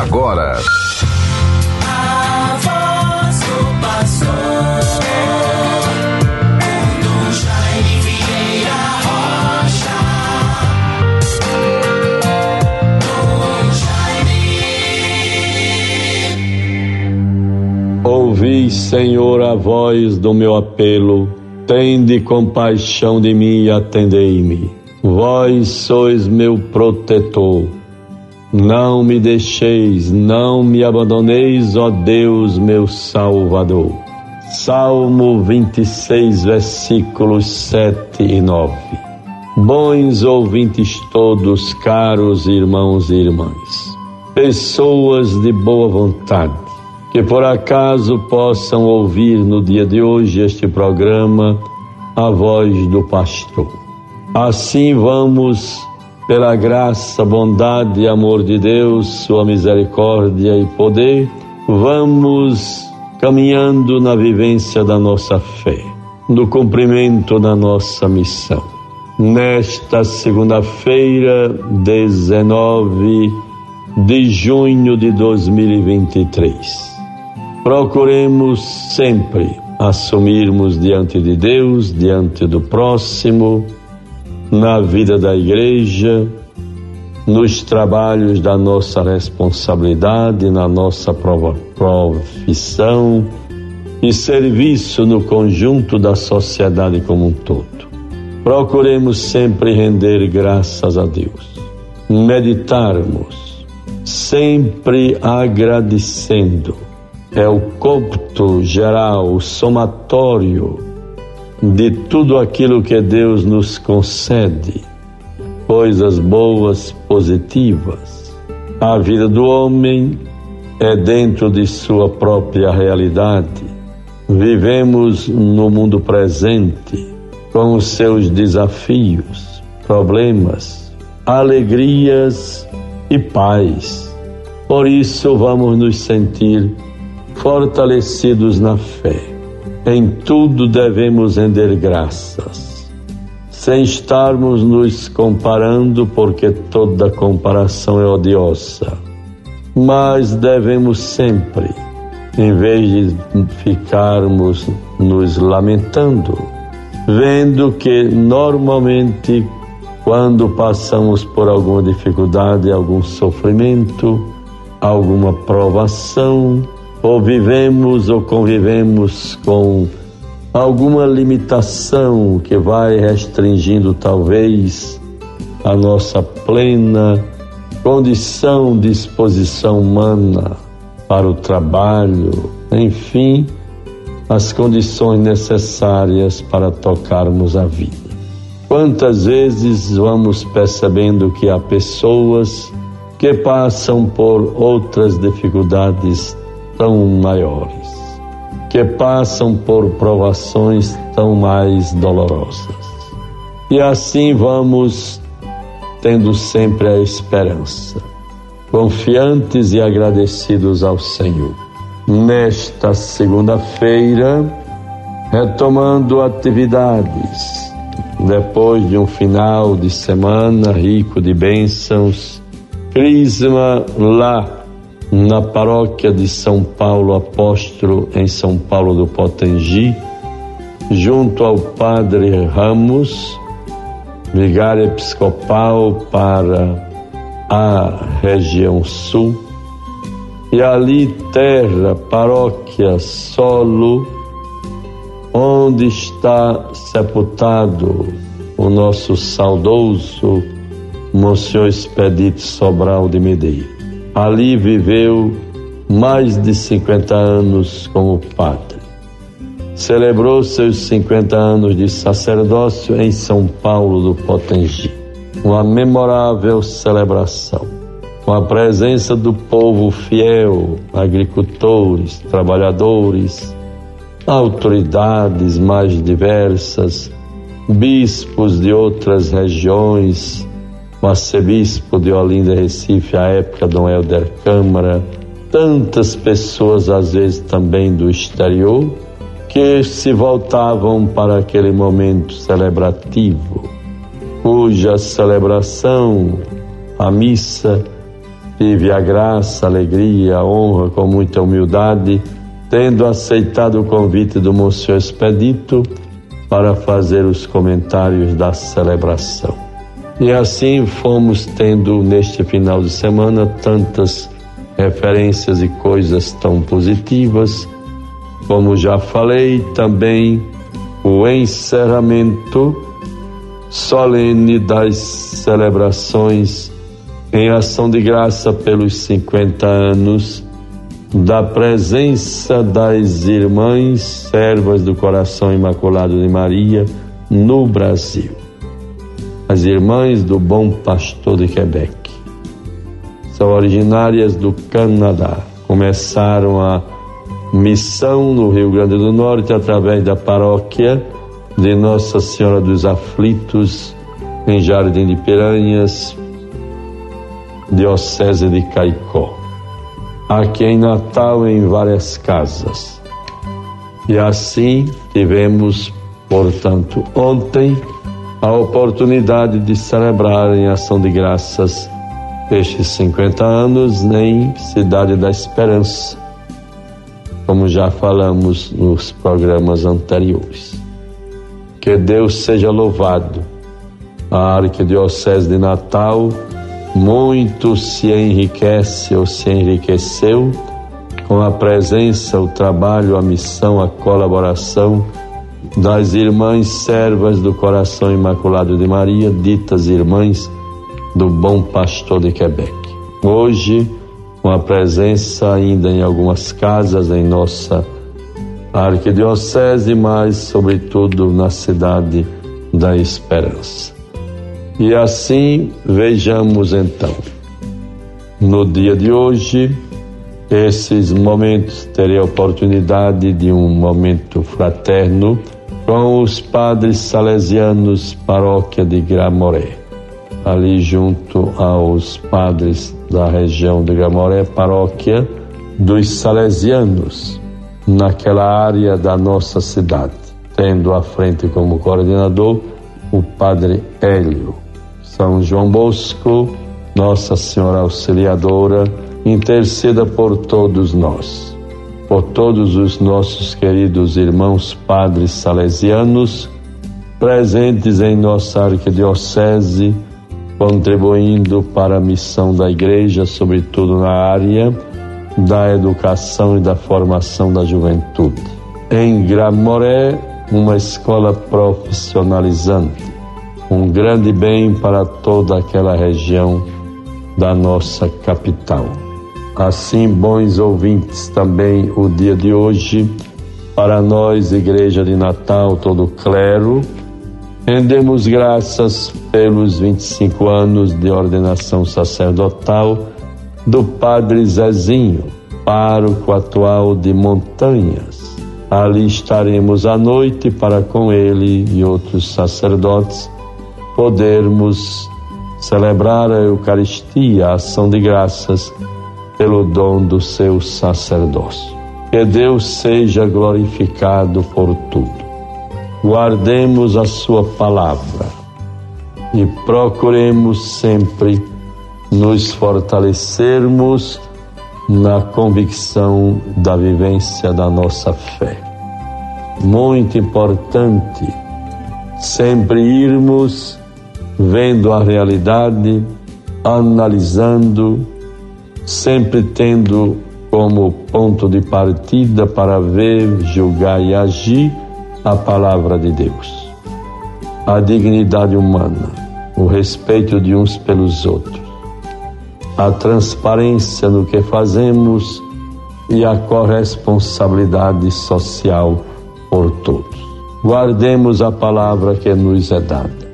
agora. A voz do pastor. Ouvi, Senhor, a voz do meu apelo. Tende compaixão de mim e atendei-me. Vós sois meu protetor. Não me deixeis, não me abandoneis, ó Deus, meu Salvador. Salmo 26, versículos 7 e 9. Bons ouvintes todos, caros irmãos e irmãs, pessoas de boa vontade, que por acaso possam ouvir no dia de hoje este programa, a voz do pastor. Assim vamos pela graça, bondade e amor de Deus, sua misericórdia e poder, vamos caminhando na vivência da nossa fé, no cumprimento da nossa missão. Nesta segunda-feira, 19 de junho de 2023, procuremos sempre assumirmos diante de Deus, diante do próximo, na vida da igreja, nos trabalhos da nossa responsabilidade, na nossa profissão e serviço no conjunto da sociedade como um todo. Procuremos sempre render graças a Deus, meditarmos, sempre agradecendo. É o cômputo geral, o somatório de tudo aquilo que Deus nos concede, coisas boas, positivas. A vida do homem é dentro de sua própria realidade. Vivemos no mundo presente com os seus desafios, problemas, alegrias e paz. Por isso vamos nos sentir fortalecidos na fé em tudo devemos render graças, sem estarmos nos comparando, porque toda comparação é odiosa. Mas devemos sempre, em vez de ficarmos nos lamentando, vendo que normalmente quando passamos por alguma dificuldade, algum sofrimento, alguma provação, ou vivemos ou convivemos com alguma limitação que vai restringindo talvez a nossa plena condição, disposição humana para o trabalho, enfim, as condições necessárias para tocarmos a vida. Quantas vezes vamos percebendo que há pessoas que passam por outras dificuldades tão maiores, que passam por provações tão mais dolorosas. E assim vamos tendo sempre a esperança, confiantes e agradecidos ao Senhor. Nesta segunda-feira, retomando atividades, depois de um final de semana rico de bênçãos, Crisma lá na paróquia de São Paulo Apóstolo, em São Paulo do Potengi, junto ao Padre Ramos, vigário episcopal para a região sul, e ali terra, paróquia Solo, onde está sepultado o nosso saudoso Monsenhor Expedito Sobral de Medeiros. Ali viveu mais de 50 anos como padre. Celebrou seus 50 anos de sacerdócio em São Paulo do Potengi. Uma memorável celebração, com a presença do povo fiel, agricultores, trabalhadores, autoridades mais diversas, bispos de outras regiões, o arcebispo de Olinda Recife, à época, Dom Helder Câmara, tantas pessoas, às vezes também do exterior, que se voltavam para aquele momento celebrativo, cuja celebração, a missa, tive a graça, a alegria, a honra, com muita humildade, tendo aceitado o convite do Monsenhor Expedito para fazer os comentários da celebração. E assim fomos tendo neste final de semana tantas referências e coisas tão positivas, como já falei, também o encerramento solene das celebrações em ação de graça pelos 50 anos da presença das irmãs servas do coração imaculado de Maria no Brasil. As irmãs do Bom Pastor de Quebec são originárias do Canadá. Começaram a missão no Rio Grande do Norte através da paróquia de Nossa Senhora dos Aflitos em Jardim de Piranhas, Diocese de Caicó. Aqui em Natal, em várias casas. E assim tivemos, portanto, ontem a oportunidade de celebrar em ação de graças estes 50 anos em Cidade da Esperança, como já falamos nos programas anteriores. Que Deus seja louvado. A Arquidiocese de Natal muito se enriquece ou se enriqueceu com a presença, o trabalho, a missão, a colaboração das irmãs servas do coração imaculado de Maria, ditas irmãs do Bom Pastor de Quebec. Hoje, com a presença ainda em algumas casas em nossa arquidiocese, mas sobretudo na cidade da Esperança. E assim vejamos então, no dia de hoje, esses momentos, terei a oportunidade de um momento fraterno com os padres salesianos paróquia de Gramoré. Ali junto aos padres da região de Gramoré, paróquia dos salesianos, naquela área da nossa cidade, tendo à frente como coordenador o padre Hélio. São João Bosco, Nossa Senhora Auxiliadora, interceda por todos nós, por todos os nossos queridos irmãos padres salesianos presentes em nossa arquidiocese, contribuindo para a missão da Igreja, sobretudo na área da educação e da formação da juventude. Em Gramoré, uma escola profissionalizante um grande bem para toda aquela região da nossa capital. Assim, bons ouvintes, também o dia de hoje, para nós, Igreja de Natal, todo clero, rendemos graças pelos 25 anos de ordenação sacerdotal do Padre Zezinho, pároco atual de Montanhas. Ali estaremos à noite para com ele e outros sacerdotes podermos celebrar a Eucaristia, a ação de graças, pelo dom do seu sacerdócio. Que Deus seja glorificado por tudo. Guardemos a Sua palavra e procuremos sempre nos fortalecermos na convicção da vivência da nossa fé. Muito importante sempre irmos vendo a realidade, analisando, sempre tendo como ponto de partida para ver, julgar e agir a palavra de Deus. A dignidade humana, o respeito de uns pelos outros, a transparência no que fazemos e a corresponsabilidade social por todos. Guardemos a palavra que nos é dada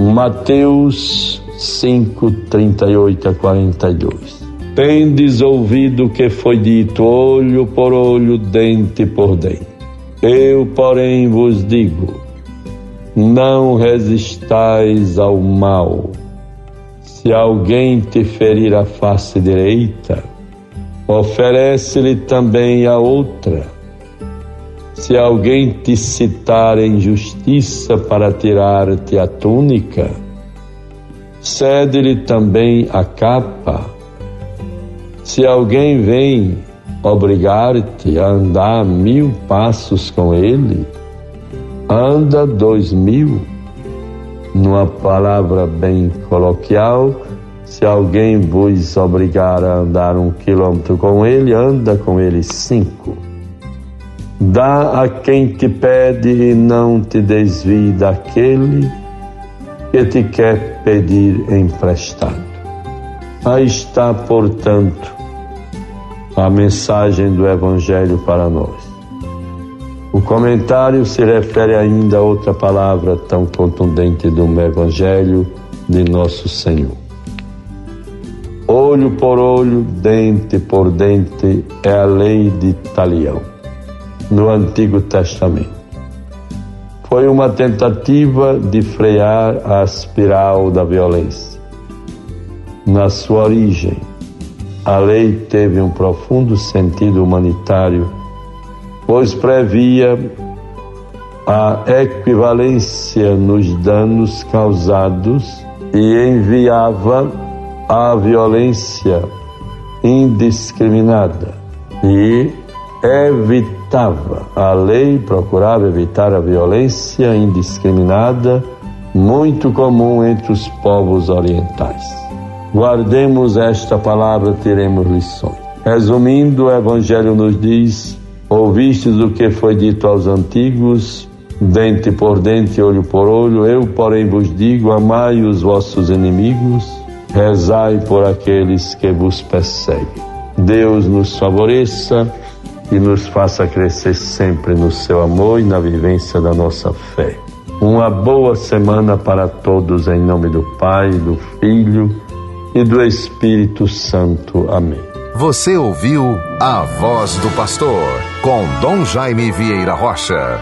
Mateus 5, 38 a 42. Tendes ouvido o que foi dito, olho por olho, dente por dente. Eu, porém, vos digo: não resistais ao mal. Se alguém te ferir a face direita, oferece-lhe também a outra. Se alguém te citar em justiça para tirar-te a túnica, cede-lhe também a capa. Se alguém vem obrigar-te a andar mil passos com ele, anda dois mil. Numa palavra bem coloquial, se alguém vos obrigar a andar um quilômetro com ele, anda com ele cinco. Dá a quem te pede e não te desvie daquele que te quer pedir emprestado. Aí está, portanto, a mensagem do Evangelho para nós. O comentário se refere ainda a outra palavra tão contundente do Evangelho de Nosso Senhor. Olho por olho, dente por dente é a lei de Talião, no Antigo Testamento. Foi uma tentativa de frear a espiral da violência. Na sua origem, a lei teve um profundo sentido humanitário, pois previa a equivalência nos danos causados e enviava a violência indiscriminada e evitava, a lei procurava evitar a violência indiscriminada, muito comum entre os povos orientais. Guardemos esta palavra, teremos lições. Resumindo, o Evangelho nos diz: Ouvistes o que foi dito aos antigos, dente por dente, olho por olho, eu, porém, vos digo: amai os vossos inimigos rezai por aqueles que vos perseguem. Deus nos favoreça e nos faça crescer sempre no seu amor e na vivência da nossa fé. Uma boa semana para todos, em nome do Pai, do Filho e do Espírito Santo. Amém. Você ouviu a voz do pastor com Dom Jaime Vieira Rocha.